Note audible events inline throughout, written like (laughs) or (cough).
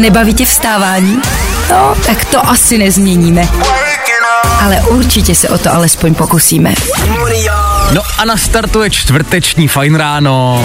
Nebaví tě vstávání? No, tak to asi nezměníme. Ale určitě se o to alespoň pokusíme. No a nastartuje čtvrteční fajn ráno.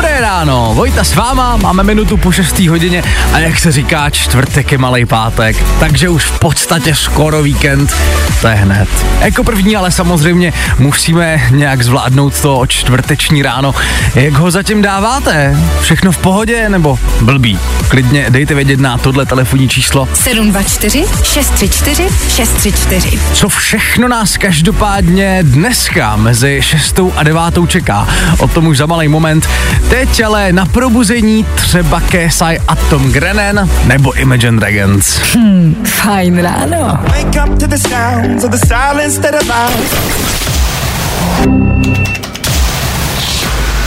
Dobré ráno, Vojta s váma, máme minutu po 6. hodině a jak se říká, čtvrtek je malý pátek, takže už v podstatě skoro víkend, to je hned. Jako první ale samozřejmě musíme nějak zvládnout to čtvrteční ráno. Jak ho zatím dáváte? Všechno v pohodě nebo blbý? Klidně dejte vědět na tohle telefonní číslo. 724 634 634. Co všechno nás každopádně dneska mezi 6 a 9 čeká? O tom už za malý moment. Teď ale na probuzení třeba KSI a Tom Grennan nebo Imagine Dragons. Hmm, fajn ráno.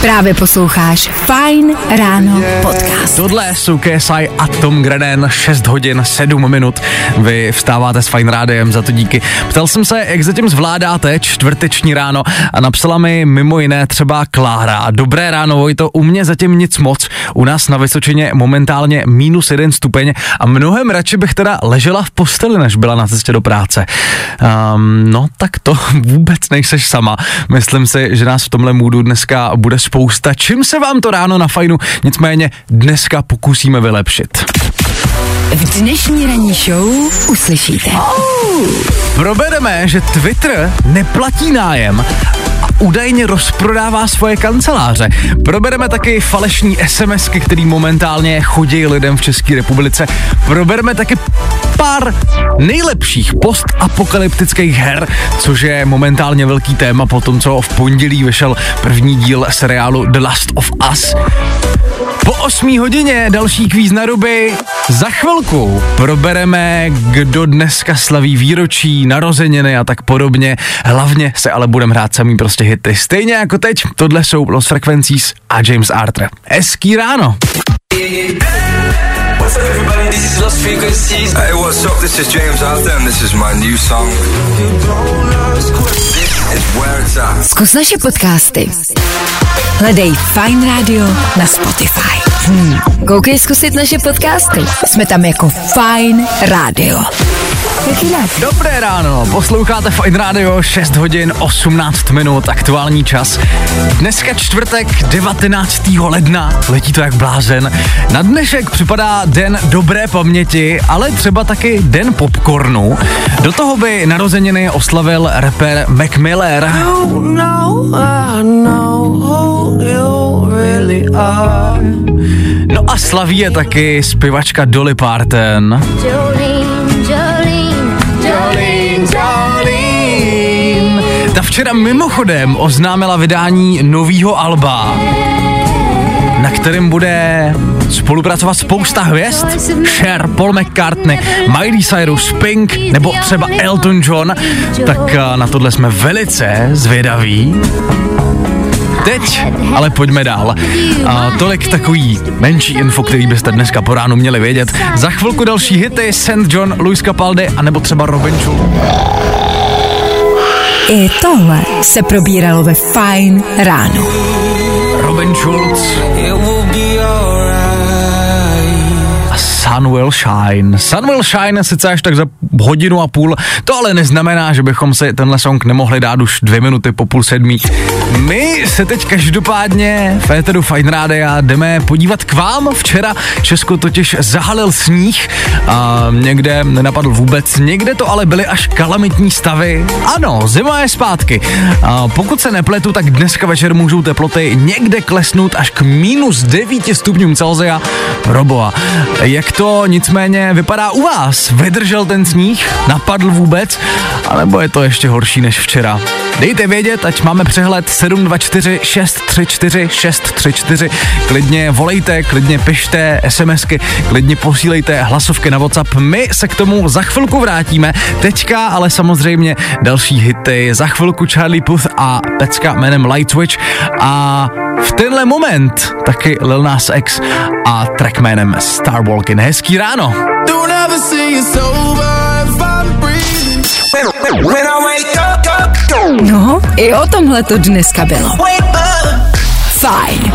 Právě posloucháš Fine Ráno podcast. Tohle jsou KSI a Tom Grennan, 6 hodin 7 minut. Vy vstáváte s Fine Rádiem, za to díky. Ptal jsem se, jak zatím zvládáte čtvrteční ráno a napsala mi mimo jiné třeba Klára. Dobré ráno, Vojto, u mě zatím nic moc. U nás na Vysočině momentálně minus jeden stupeň a mnohem radši bych teda ležela v posteli, než byla na cestě do práce. Um, no tak to (laughs) vůbec nejseš sama. Myslím si, že nás v tomhle můdu dneska bude spousta. Čím se vám to ráno na fajnu nicméně dneska pokusíme vylepšit? V dnešní ranní show uslyšíte. Probereme, že Twitter neplatí nájem a údajně rozprodává svoje kanceláře. Probereme taky falešní SMSky, který momentálně chodí lidem v České republice. Probereme taky pár nejlepších postapokalyptických her, což je momentálně velký téma po tom, co v pondělí vyšel první díl seriálu The Last of Us. Po 8 hodině další kvíz na ruby. Za chvilku probereme, kdo dneska slaví výročí, narozeniny a tak podobně. Hlavně se ale budeme hrát samý prostě hity. Stejně jako teď, tohle jsou Los Frequencies a James Arthur. Hezký ráno. What's up, everybody? This is Lost Frequencies. Hey, what's up? This is James Arthur, and this is my new song. This is where it's at. Zkus naše podcasty. Hledej Fine Radio na Spotify. Hmm. Koukej zkusit naše podcasty. Jsme tam jako Fine Radio. Dobré ráno, posloucháte Fine Radio 6 hodin 18 minut, aktuální čas. Dneska čtvrtek 19. ledna, letí to jak blázen. Na dnešek připadá den dobré paměti, ale třeba taky den popcornu. Do toho by narozeniny oslavil rapper Mac Miller. No a slaví je taky zpěvačka Dolly Parton. Ta včera mimochodem oznámila vydání novýho alba, na kterém bude spolupracovat spousta hvězd. Cher, Paul McCartney, Miley Cyrus, Pink nebo třeba Elton John. Tak a, na tohle jsme velice zvědaví. Teď ale pojďme dál. A tolik takový menší info, který byste dneska po ránu měli vědět. Za chvilku další hity St. John, Luis Capaldi a nebo třeba Robin Schulz. I tohle se probíralo ve Fine Ráno. Robin Schulz a Sun Will Shine. Sun Will Shine sice až tak za hodinu a půl, to ale neznamená, že bychom si tenhle song nemohli dát už dvě minuty po půl sedmí. My se teď každopádně v Féteru Fine Rádia jdeme podívat k vám. Včera Česko totiž zahalil sníh a někde nenapadl vůbec, někde to ale byly až kalamitní stavy. Ano, zima je zpátky. A pokud se nepletu, tak dneska večer můžou teploty někde klesnout až k minus 9 stupňům Celsia. Proboha. Jak to nicméně vypadá u vás? Vydržel ten sníh? Napadl vůbec? A nebo je to ještě horší než včera? Dejte vědět, ať máme přehled 724 634 634. Klidně volejte, klidně pište SMSky, klidně posílejte hlasovky na WhatsApp. My se k tomu za chvilku vrátíme. Teďka ale samozřejmě další hity. Za chvilku Charlie Puth a pecka jménem Light Switch a v tenhle moment taky Lil Nas X a track jménem Star Hezký ráno. No, i o tomhle to dneska bylo. Fajn.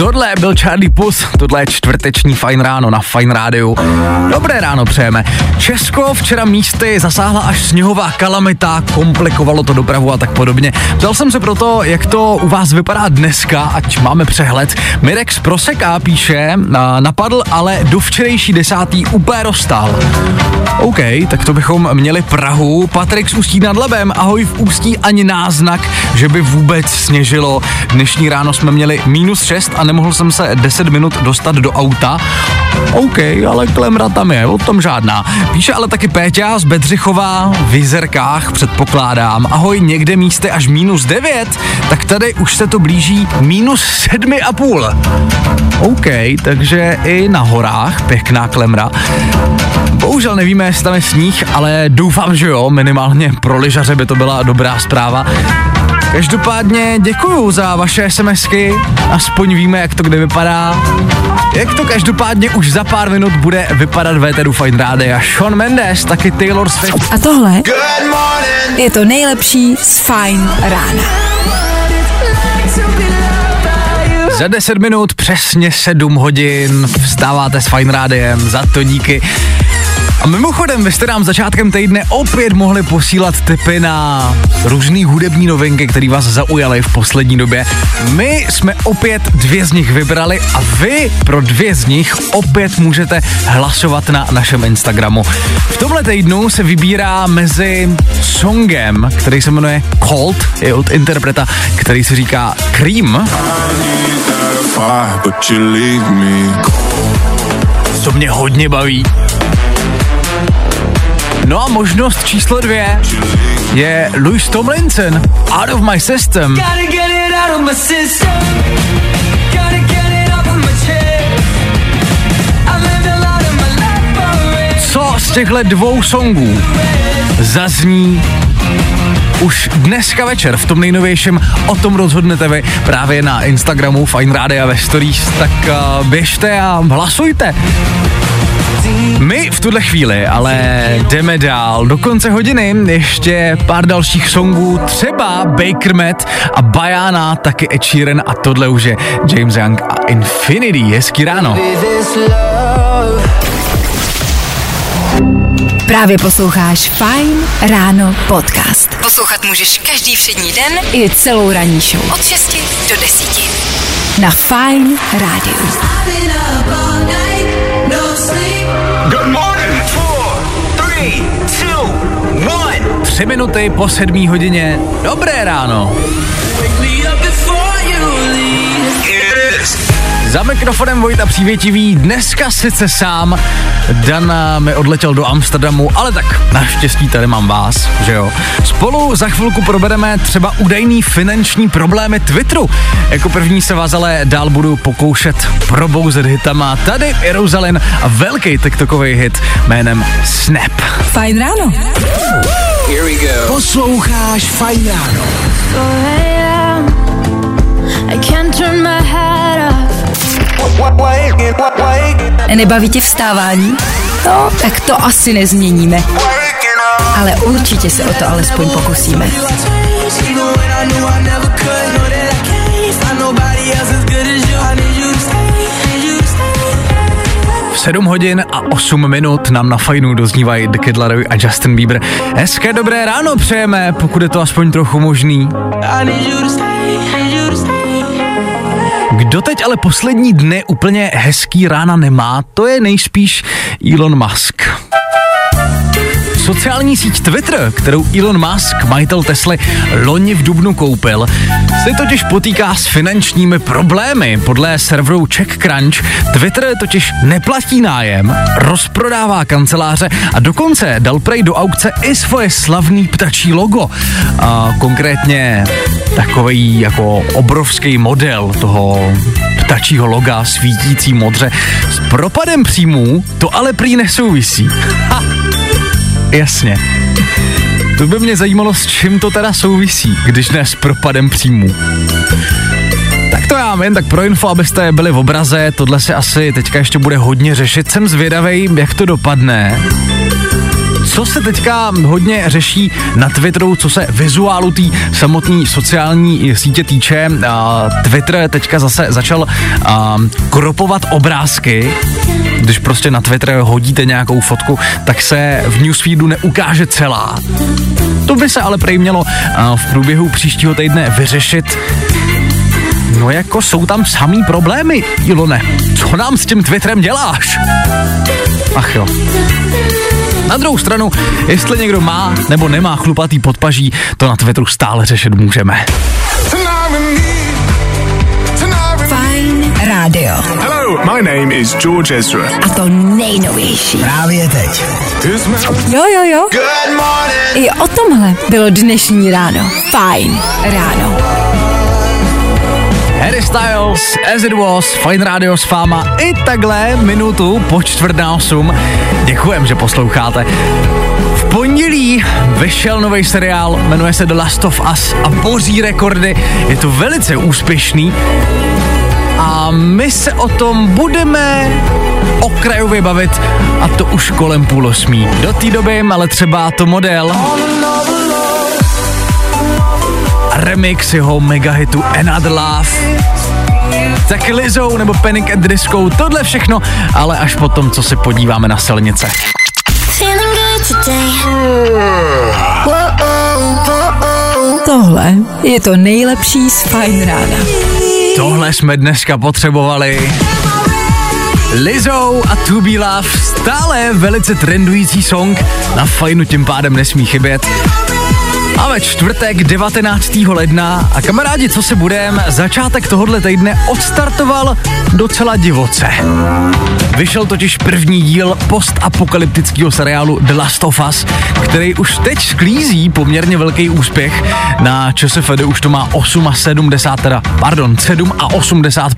Tohle byl Charlie Pus, tohle je čtvrteční Fajn ráno na Fajn rádiu. Dobré ráno přejeme. Česko včera místy zasáhla až sněhová kalamita, komplikovalo to dopravu a tak podobně. Ptal jsem se proto, jak to u vás vypadá dneska, ať máme přehled. Mirek z Proseka píše, napadl, ale do včerejší desátý úplně rozstal. OK, tak to bychom měli Prahu. Patrik z Ústí nad Labem, ahoj v Ústí ani náznak, že by vůbec sněžilo. Dnešní ráno jsme měli minus 6 a nemohl jsem se 10 minut dostat do auta. OK, ale klemra tam je, o tom žádná. Píše ale taky Péťa z Bedřichova v Jizerkách, předpokládám. Ahoj, někde místy až minus 9, tak tady už se to blíží minus 7,5. OK, takže i na horách pěkná klemra. Bohužel nevíme, jestli tam je sníh, ale doufám, že jo, minimálně pro lyžaře by to byla dobrá zpráva. Každopádně děkuju za vaše SMSky, aspoň víme, jak to kde vypadá. Jak to každopádně už za pár minut bude vypadat ve Tedu Fine a Sean Mendes, taky Taylor Swift. A tohle je to nejlepší z Fine rána. Za 10 minut přesně 7 hodin vstáváte s Fine Rádiem, za to díky. A mimochodem, vy jste nám začátkem týdne opět mohli posílat tipy na různé hudební novinky, které vás zaujaly v poslední době. My jsme opět dvě z nich vybrali a vy pro dvě z nich opět můžete hlasovat na našem Instagramu. V tomhle týdnu se vybírá mezi songem, který se jmenuje Cold, je od interpreta, který se říká Cream. Co mě hodně baví, No a možnost číslo dvě je Louis Tomlinson, Out of My System. Co z těchto dvou songů zazní už dneska večer v tom nejnovějším o tom rozhodnete vy právě na Instagramu Fine Radio ve Stories, tak uh, běžte a hlasujte. V tuhle chvíli ale jdeme dál. Do konce hodiny ještě pár dalších songů, třeba Baker Matt a Bayana, taky Ed Sheeran a tohle už je James Young a Infinity. Hezký ráno. Právě posloucháš Fine Ráno podcast. Poslouchat můžeš každý všední den i celou ranní show. Od 6 do 10. Na Fine Rádiu. Tři minuty po sedmí hodině. Dobré ráno. Za mikrofonem Vojta Přívětivý, dneska sice sám, Dan mi odletěl do Amsterdamu, ale tak naštěstí tady mám vás, že jo. Spolu za chvilku probereme třeba údajný finanční problémy Twitteru. Jako první se vás ale dál budu pokoušet probouzet hitama. Tady je Rosalind a velký TikTokový hit jménem Snap. Fajn ráno. Here we go. Posloucháš Fajn ráno. I can't turn my head off. Nebaví tě vstávání? No, tak to asi nezměníme. Ale určitě se o to alespoň pokusíme. 7 hodin a 8 minut nám na fajnu doznívají The Kid Laroi a Justin Bieber. Hezké dobré ráno přejeme, pokud je to aspoň trochu možný. Kdo teď ale poslední dny úplně hezký rána nemá, to je nejspíš Elon Musk. Sociální síť Twitter, kterou Elon Musk, majitel Tesly, loni v Dubnu koupil, se totiž potýká s finančními problémy. Podle serveru CheckCrunch Twitter totiž neplatí nájem, rozprodává kanceláře a dokonce dal prej do aukce i svoje slavný ptačí logo. A konkrétně takový jako obrovský model toho ptačího loga svítící modře. S propadem příjmů to ale prý nesouvisí. Ha! Jasně. To by mě zajímalo, s čím to teda souvisí, když ne s propadem příjmů. Tak to já jen tak pro info, abyste byli v obraze, tohle se asi teďka ještě bude hodně řešit. Jsem zvědavej, jak to dopadne. co se teďka hodně řeší na Twitteru, co se vizuálu té samotné sociální sítě týče. Twitter teďka zase začal kropovat obrázky, když prostě na Twitter hodíte nějakou fotku, tak se v newsfeedu neukáže celá. To by se ale prej mělo v průběhu příštího týdne vyřešit. No jako jsou tam samý problémy, Ilone. Co nám s tím Twitterem děláš? Ach jo. Na druhou stranu, jestli někdo má nebo nemá chlupatý podpaží, to na Twitteru stále řešit můžeme. Fajn rádio. Hello, my name is George Ezra. A to nejnovější. Právě teď. Jo, jo, jo. Good morning. I o tomhle bylo dnešní ráno. Fajn ráno. Harry Styles, As It Was, Fine Radio s Fáma i takhle minutu po čtvrt na osm. Děkujem, že posloucháte. V pondělí vyšel nový seriál, jmenuje se The Last of Us a boří rekordy. Je to velice úspěšný a my se o tom budeme okrajově bavit a to už kolem půl osmí. Do té doby ale třeba to model remix jeho megahitu Another Love. Tak Lizou nebo Panic at Disco, tohle všechno, ale až potom, co se podíváme na silnice. Tohle je to nejlepší z Fine Rána. Tohle jsme dneska potřebovali. Lizou a To Be Love, stále velice trendující song, na fajnu tím pádem nesmí chybět. Máme čtvrtek 19. ledna a kamarádi, co se budem, začátek tohohle týdne odstartoval docela divoce. Vyšel totiž první díl postapokalyptického seriálu The Last of Us, který už teď sklízí poměrně velký úspěch. Na ČSFD už to má 8 a 70, teda, pardon, 7 a 80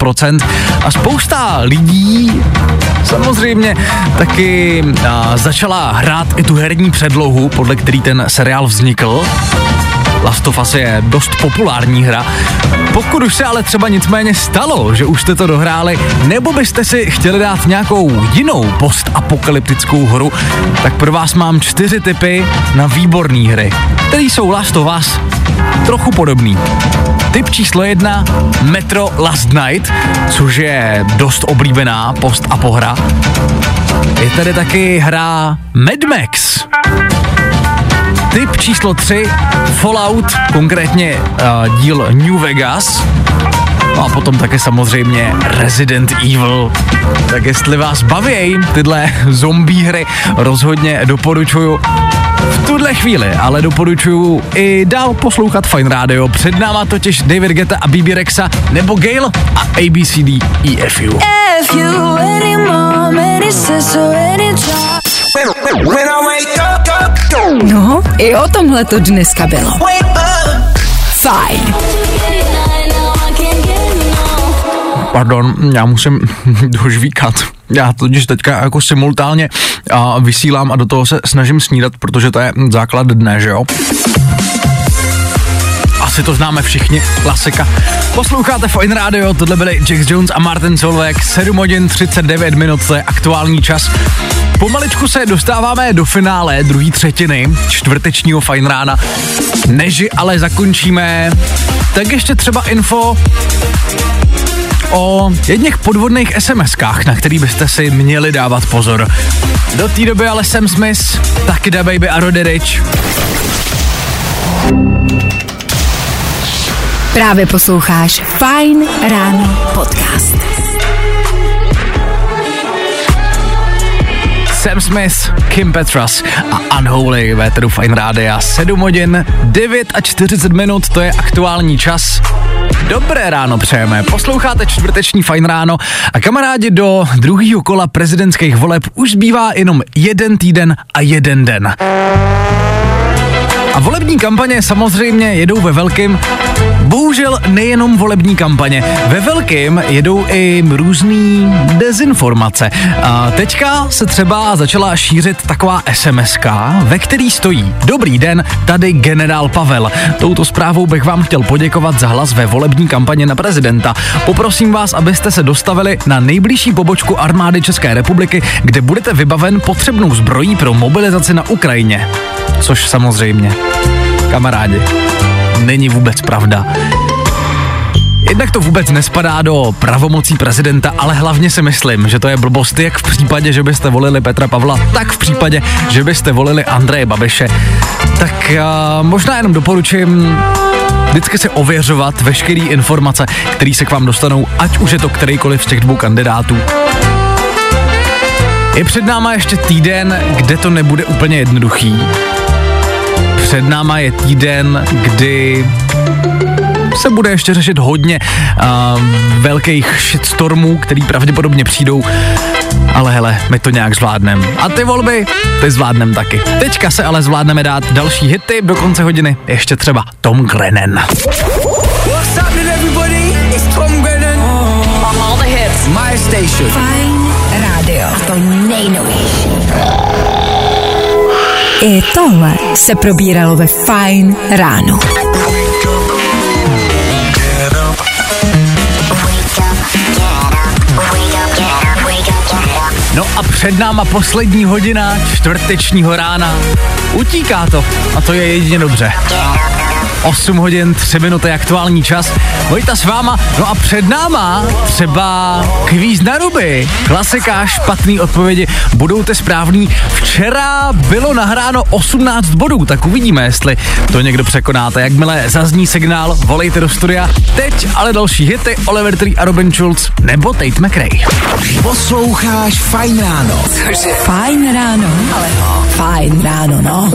a spousta lidí samozřejmě taky a, začala hrát i tu herní předlohu, podle který ten seriál vznikl. Last of Us je dost populární hra. Pokud už se ale třeba nicméně stalo, že už jste to dohráli, nebo byste si chtěli dát nějakou jinou postapokalyptickou hru, tak pro vás mám čtyři typy na výborné hry, které jsou Last of Us trochu podobný. Typ číslo jedna, Metro Last Night, což je dost oblíbená post a pohra. Je tady taky hra Mad Max. Typ číslo 3, Fallout, konkrétně uh, díl New Vegas. No a potom také samozřejmě Resident Evil. Tak jestli vás baví tyhle zombie hry, rozhodně doporučuju v tuhle chvíli, ale doporučuju i dál poslouchat Fine Radio. Před náma totiž David Geta a BB Rexa nebo Gale a ABCD EFU. No, i o tomhle to dneska bylo. Fajn. Pardon, já musím (laughs) dožvíkat. Já totiž teďka jako simultánně a vysílám a do toho se snažím snídat, protože to je základ dne, že jo? Asi to známe všichni, klasika. Posloucháte Fine Radio, tohle byli Jack Jones a Martin Solveig, 7 hodin 39 minut, to je aktuální čas. Pomaličku se dostáváme do finále druhé třetiny čtvrtečního Fine Rána. Než ale zakončíme, tak ještě třeba info o jedných podvodných SMS-kách, na který byste si měli dávat pozor. Do té doby ale Sam Smith, taky Da Baby a Roddy Rich. Právě posloucháš Fine Ráno podcast. Sam Smith, Kim Petras a Unholy Véteru Fine Rádia 7 hodin 9 a 40 minut, to je aktuální čas. Dobré ráno přejeme, posloucháte čtvrteční Fine Ráno a kamarádi do druhého kola prezidentských voleb už zbývá jenom jeden týden a jeden den. A volební kampaně samozřejmě jedou ve velkým. Bohužel nejenom volební kampaně. Ve velkým jedou i různý dezinformace. A teďka se třeba začala šířit taková sms ve který stojí Dobrý den, tady generál Pavel. Touto zprávou bych vám chtěl poděkovat za hlas ve volební kampaně na prezidenta. Poprosím vás, abyste se dostavili na nejbližší pobočku armády České republiky, kde budete vybaven potřebnou zbrojí pro mobilizaci na Ukrajině. Což samozřejmě, kamarádi, není vůbec pravda. Jednak to vůbec nespadá do pravomocí prezidenta, ale hlavně si myslím, že to je blbost jak v případě, že byste volili Petra Pavla, tak v případě, že byste volili Andreje Babiše. Tak uh, možná jenom doporučím vždycky si ověřovat veškeré informace, které se k vám dostanou, ať už je to kterýkoliv z těch dvou kandidátů. Je před náma ještě týden, kde to nebude úplně jednoduchý. Před náma je týden, kdy se bude ještě řešit hodně uh, velkých shitstormů, který pravděpodobně přijdou, ale hele, my to nějak zvládneme. A ty volby, ty zvládneme taky. Teďka se ale zvládneme dát další hity do konce hodiny, ještě třeba Tom Grennan. What's happening everybody? It's Tom Grennan. All the hits. My station. Fajn rádio. To nejnovější. I tohle se probíralo ve Fajn ráno. No a před náma poslední hodina čtvrtečního rána. Utíká to a to je jedině dobře. 8 hodin, 3 minuty aktuální čas. Vojta s váma, no a před náma třeba kvíz na ruby. Klasika, špatný odpovědi, budou ty správný. Včera bylo nahráno 18 bodů, tak uvidíme, jestli to někdo překonáte. Jakmile zazní signál, volejte do studia. Teď ale další hity, Oliver Tree a Robin Schulz nebo Tate McRae. Posloucháš Fajn ráno. Cože? Fajn ráno. Ale no, fajn ráno, no.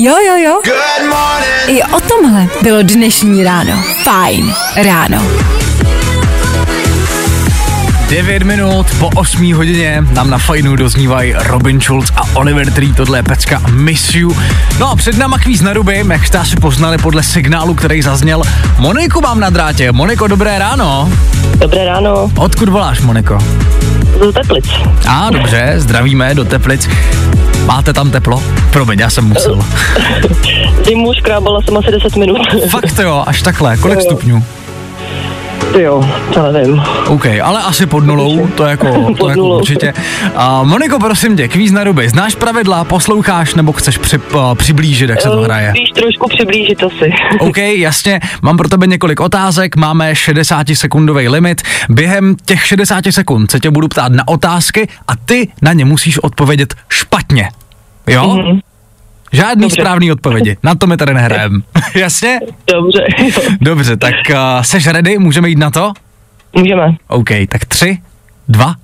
Jo, jo, jo. Good morning. I o tomhle bylo dnešní ráno. Fajn ráno. 9 minut po 8 hodině nám na fajnu doznívají Robin Schulz a Oliver Tree, tohle je pecka Miss You. No a před náma kvíz na ruby, jak jste asi poznali podle signálu, který zazněl. Moniku mám na drátě. Moniko, dobré ráno. Dobré ráno, Odkud voláš, Moniko? z Teplic. A dobře, zdravíme do Teplic. Máte tam teplo? Promiň, já jsem musel. (laughs) Zimu škrábala jsem asi 10 minut. Fakt jo, až takhle. Kolik Jo. stupňů? Ty jo, to nevím. OK, ale asi pod nulou, to jako, to jako určitě. A Moniko, prosím tě, kvíz na ruby. Znáš pravidla, posloucháš nebo chceš při, uh, přiblížit, jak se to Eh, hraje? Spíš trošku přiblížit asi. (laughs) OK, jasně, mám pro tebe několik otázek, máme 60-sekundový limit. Během těch 60 sekund se tě budu ptát na otázky a ty na ně musíš odpovědět špatně. Jo? Mhm. Žádný Dobře. správný odpovědi, na to my tady nehrajem. (laughs) Jasně? Dobře, jo. (laughs) Dobře, tak uh, seš ready, můžeme jít na to? můžeme. OK, tak tři, dva,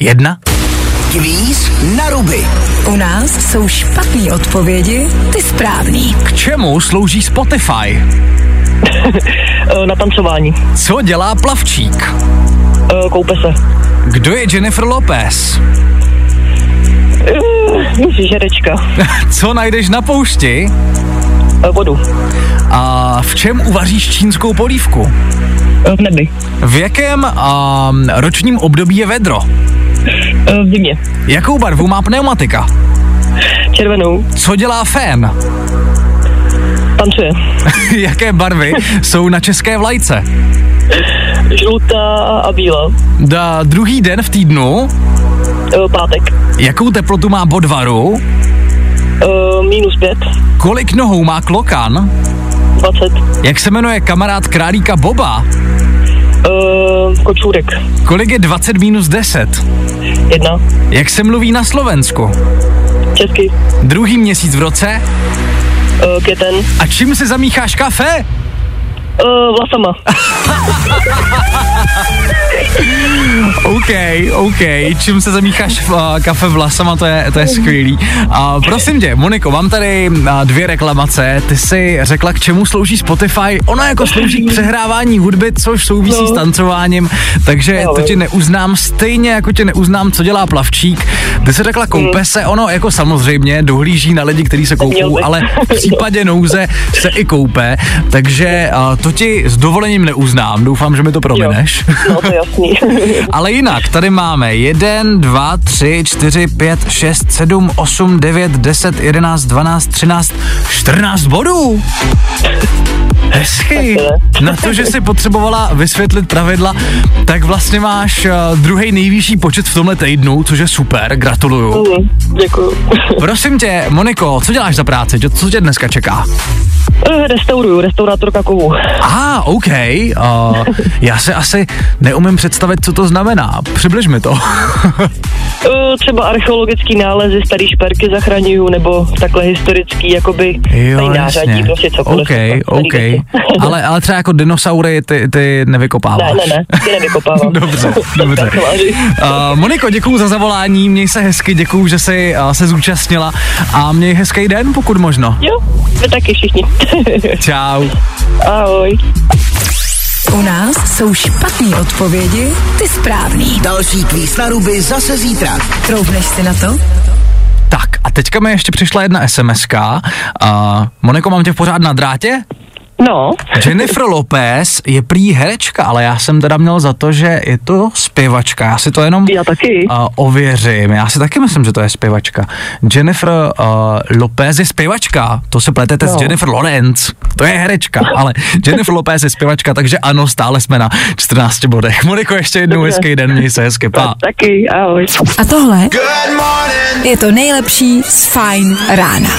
jedna. Kvíz na ruby. U nás jsou špatné odpovědi, ty správný. K čemu slouží Spotify? (laughs) Eh, Na tancování. Co dělá plavčík? Eh, Koupe se. Kdo je Jennifer Lopez? Eh, žerečka. (laughs) Co najdeš na poušti? Eh, Vodu. A v čem uvaříš čínskou polívku? Eh, V nebi. V jakém um, ročním období je vedro? V zimě. Jakou barvu má pneumatika? Červenou. Co dělá fén? Tancuje. (laughs) Jaké barvy jsou na české vlajce? Žlutá a bílá. Da, druhý den v týdnu, Pátek. Jakou teplotu má Bodvaru? Eh, Minus pět. Kolik nohou má klokan? 20. Jak se jmenuje kamarád králíka Boba? Eh, Kočůrek. Kolik je 20 minus 10? Jedna. Jak se mluví na Slovensku? Český. Druhý měsíc v roce? Eh, Květen. A čím se zamícháš kafe? Eh, Vlasama. (laughs) OK, OK. Čím se zamícháš uh, kafe vlasama, to je, to je skvělý. A prosím tě, Moniko, mám tady uh, dvě reklamace. Ty jsi řekla, k čemu slouží Spotify. Ono jako slouží k přehrávání hudby, což souvisí No. s tancováním, takže Jo, to ti neuznám stejně, jako tě neuznám, co dělá plavčík. Ty jsi řekla koupe se, ono jako samozřejmě dohlíží na lidi, kteří se koupou, ale v případě nouze se i koupe, takže uh, to ti s dovolením neuznám, doufám, že mi to promineš. No to jasný. (laughs) Ale jinak, tady máme 1, 2, 3, 4, 5, 6, 7, 8, 9, 10, 11, 12, 13, 14 bodů. Hezky. Na to, že jsi potřebovala vysvětlit pravidla, tak vlastně máš uh, druhý nejvyšší počet v tomhle týdnu, což je super, gratuluju. Mm, Děkuju. Prosím tě, Moniko, co děláš za práci? Co tě dneska čeká? Eh, Restauruju, restaurátorka kovů. A, ah, OK. Uh, já se asi neumím představit, co to znamená. Přibliž mi to. (laughs) Eh, Třeba archeologický nálezy, starý šperky zachraňuju, nebo takhle historický, jakoby tady nářadí, prostě cokoliv. OK, OK. Ale, ale třeba jako dinosaury ty, ty nevykopáváš. Ne, ne, ne, ty nevykopávám. (laughs) dobře, dobře. (laughs) Uh, Moniko, děkuju za zavolání, měj se hezky, děkuju, že jsi uh, se zúčastnila a měj hezký den, pokud možno. Jo, vy taky všichni. (laughs) Čau. Ahoj. U nás jsou špatné odpovědi, ty správný. Další kvíz na ruby zase zítra. Troufneš si na to? Tak a teďka mi ještě přišla jedna SMS-ka. Uh, Moniko, mám tě pořád na drátě? No, Jennifer Lopez je prý herečka, ale já jsem teda měl za to, že je to zpěvačka. Já si to jenom já taky. uh, ověřím. Já si taky myslím, že to je zpěvačka. Jennifer uh, Lopez je zpěvačka. To se pletete no. s. Jennifer Lawrence. To je herečka, (laughs) ale Jennifer Lopez je zpěvačka, takže ano, stále jsme na 14 bodech. Moniko, ještě jednou Dobře. hezký den, měj se hezky, pa. Taky, ahoj. A tohle je to nejlepší z Fine rána.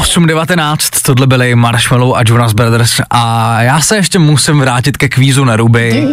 8.19, tohle byly Marshmallow a Jonas Brothers. A já se ještě musím vrátit ke kvízu na ruby.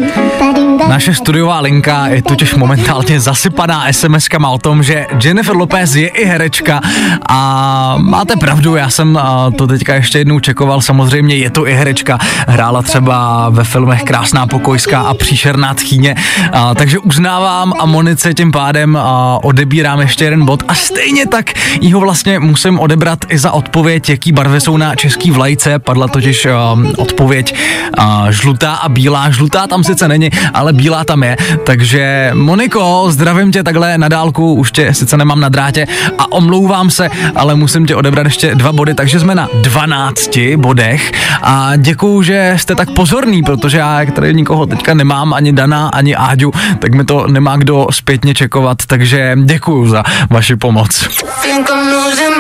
Naše studiová linka je totiž momentálně zasypaná SMS-kama o tom, že Jennifer Lopez je i herečka. A máte pravdu, já jsem to teďka ještě jednou čekoval, samozřejmě je to i herečka, hrála třeba ve filmech Krásná pokojská a Příšerná tchýně, a, takže uznávám a Monice tím pádem a, odebírám ještě jeden bod. A stejně tak jí ho vlastně musím odebrat i za odpověď, jaký barvy jsou na český vlajce, padla totiž a, odpověď a, žlutá a bílá, žlutá tam sice není, ale bílá tam je, takže Moniko, zdravím tě takhle na dálku, už tě sice nemám na drátě a omlouvám se, ale musím tě odebrat ještě dva body, takže jsme na 12 bodech a děkuju, že jste tak pozorný, protože já tady nikoho teďka nemám, ani Dana, ani Áďu, tak mi to nemá kdo zpětně čekovat, takže děkuju za vaši pomoc. Za odměnu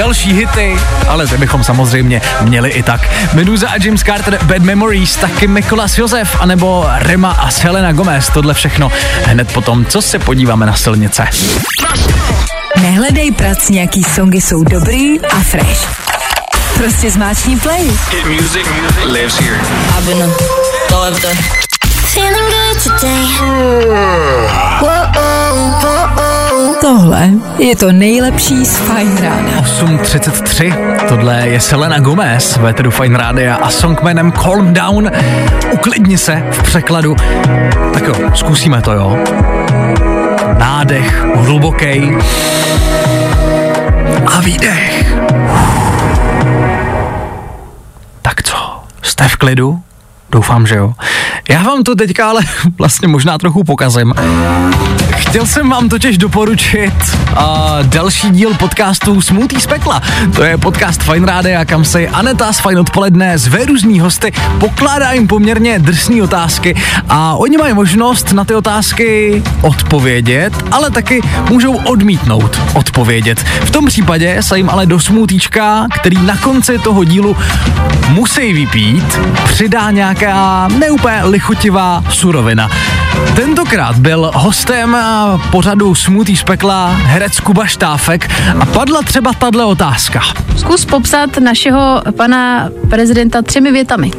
další hity, ale ty bychom samozřejmě měli i tak. Meduza a James Carter, Bad Memories, taky Mikolas Josef, anebo Rema a Selena Gomez, tohle všechno hned potom, co se podíváme na silnice. Nehledej prac, nějaký songy jsou dobrý a fresh. Prostě zmáčkni play. Hit music lives here. Feeling good today. Tohle je to nejlepší z Fine rána. 8.33, tohle je Selena Gomez, Véteru Fine Rádia a song jménem Calm Down. Uklidni se v překladu. Tak jo, zkusíme to, jo. Nádech, hluboký. A výdech. Tak co, jste v klidu? Doufám, že jo. Já vám to teďka ale (laughs) vlastně možná trochu pokazím. Chtěl jsem vám totiž doporučit uh, další díl podcastu Smutý z pekla. To je podcast Fine Rádia, kam se Aneta z Fine odpoledne zve různý hosty, pokládá jim poměrně drsné otázky a oni mají možnost na ty otázky odpovědět, ale taky můžou odmítnout odpovědět. V tom případě se jim ale do smutíčka, který na konci toho dílu musí vypít, přidá nějaká neúplně lichotivá surovina. Tentokrát byl hostem pořadu Smutý z pekla herec Kuba Štáfek a padla třeba tahle otázka. Zkus popsat našeho pana prezidenta třemi větami.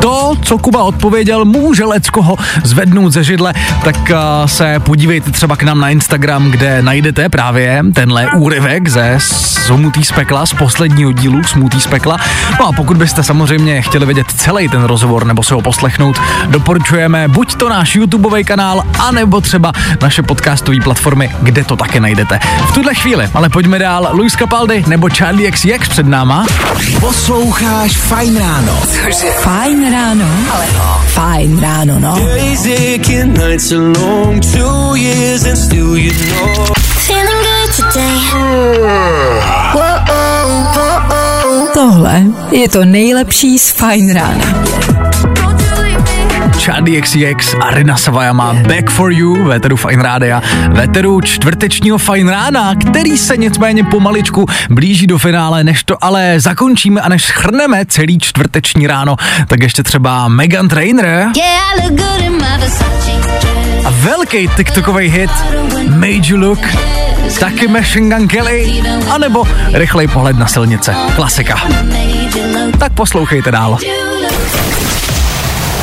To, co Kuba odpověděl, může leckoho zvednout ze židle, tak uh, se podívejte třeba k nám na Instagram, kde najdete právě tenhle úryvek ze Smutý z pekla, z posledního dílu Smutý z pekla. No a pokud byste samozřejmě chtěli vidět celý ten rozhovor nebo se ho poslechnout, doporučujeme buď to náš YouTubeový kanál, anebo třeba naše podcastové platformy, kde to také najdete. V tuhle chvíli, ale pojďme dál, Luis Capaldi nebo Charlie XCX před náma. Posloucháš Fajn ráno. Cože? fajn ráno. Ale no, fajn ráno, no. Feeling good today. Tohle je to nejlepší z fajn rána. Charlie XCX a Rina Savajama Back for You, veteru Fine Rádia, veteru čtvrtečního Fine Rána, který se nicméně pomaličku blíží do finále, než to ale zakončíme a než schrneme celý čtvrteční ráno, tak ještě třeba Megan Trainer a velký TikTokový hit Made You Look, taky Machine Gun Kelly, anebo rychlej pohled na silnice, klasika. Tak poslouchejte dál.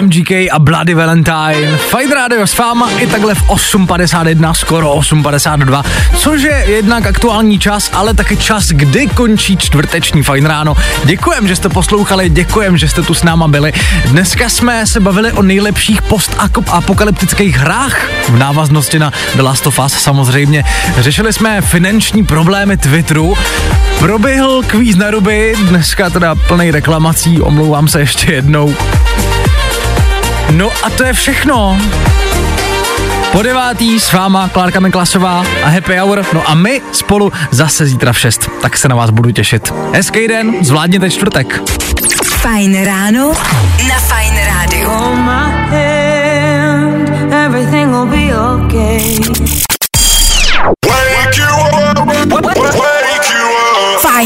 MGK a Bloody Valentine. Fight Radio s váma i takhle v 8.51, skoro 8.52, což je jednak aktuální čas, ale taky čas, kdy končí čtvrteční Fajn ráno. Děkujem, že jste poslouchali, děkujem, že jste tu s náma byli. Dneska jsme se bavili o nejlepších post-apokalyptických hrách v návaznosti na The Last of Us samozřejmě. Řešili jsme finanční problémy Twitteru, proběhl kvíz na ruby, dneska teda plný reklamací, omlouvám se ještě jednou. No a to je všechno. Po devátý s váma Klárka Miklasová a Happy Hour. No a my spolu zase zítra v 6. Tak se na vás budu těšit. Hezký den, zvládněte čtvrtek. Fajn ráno na Fajn rádiu.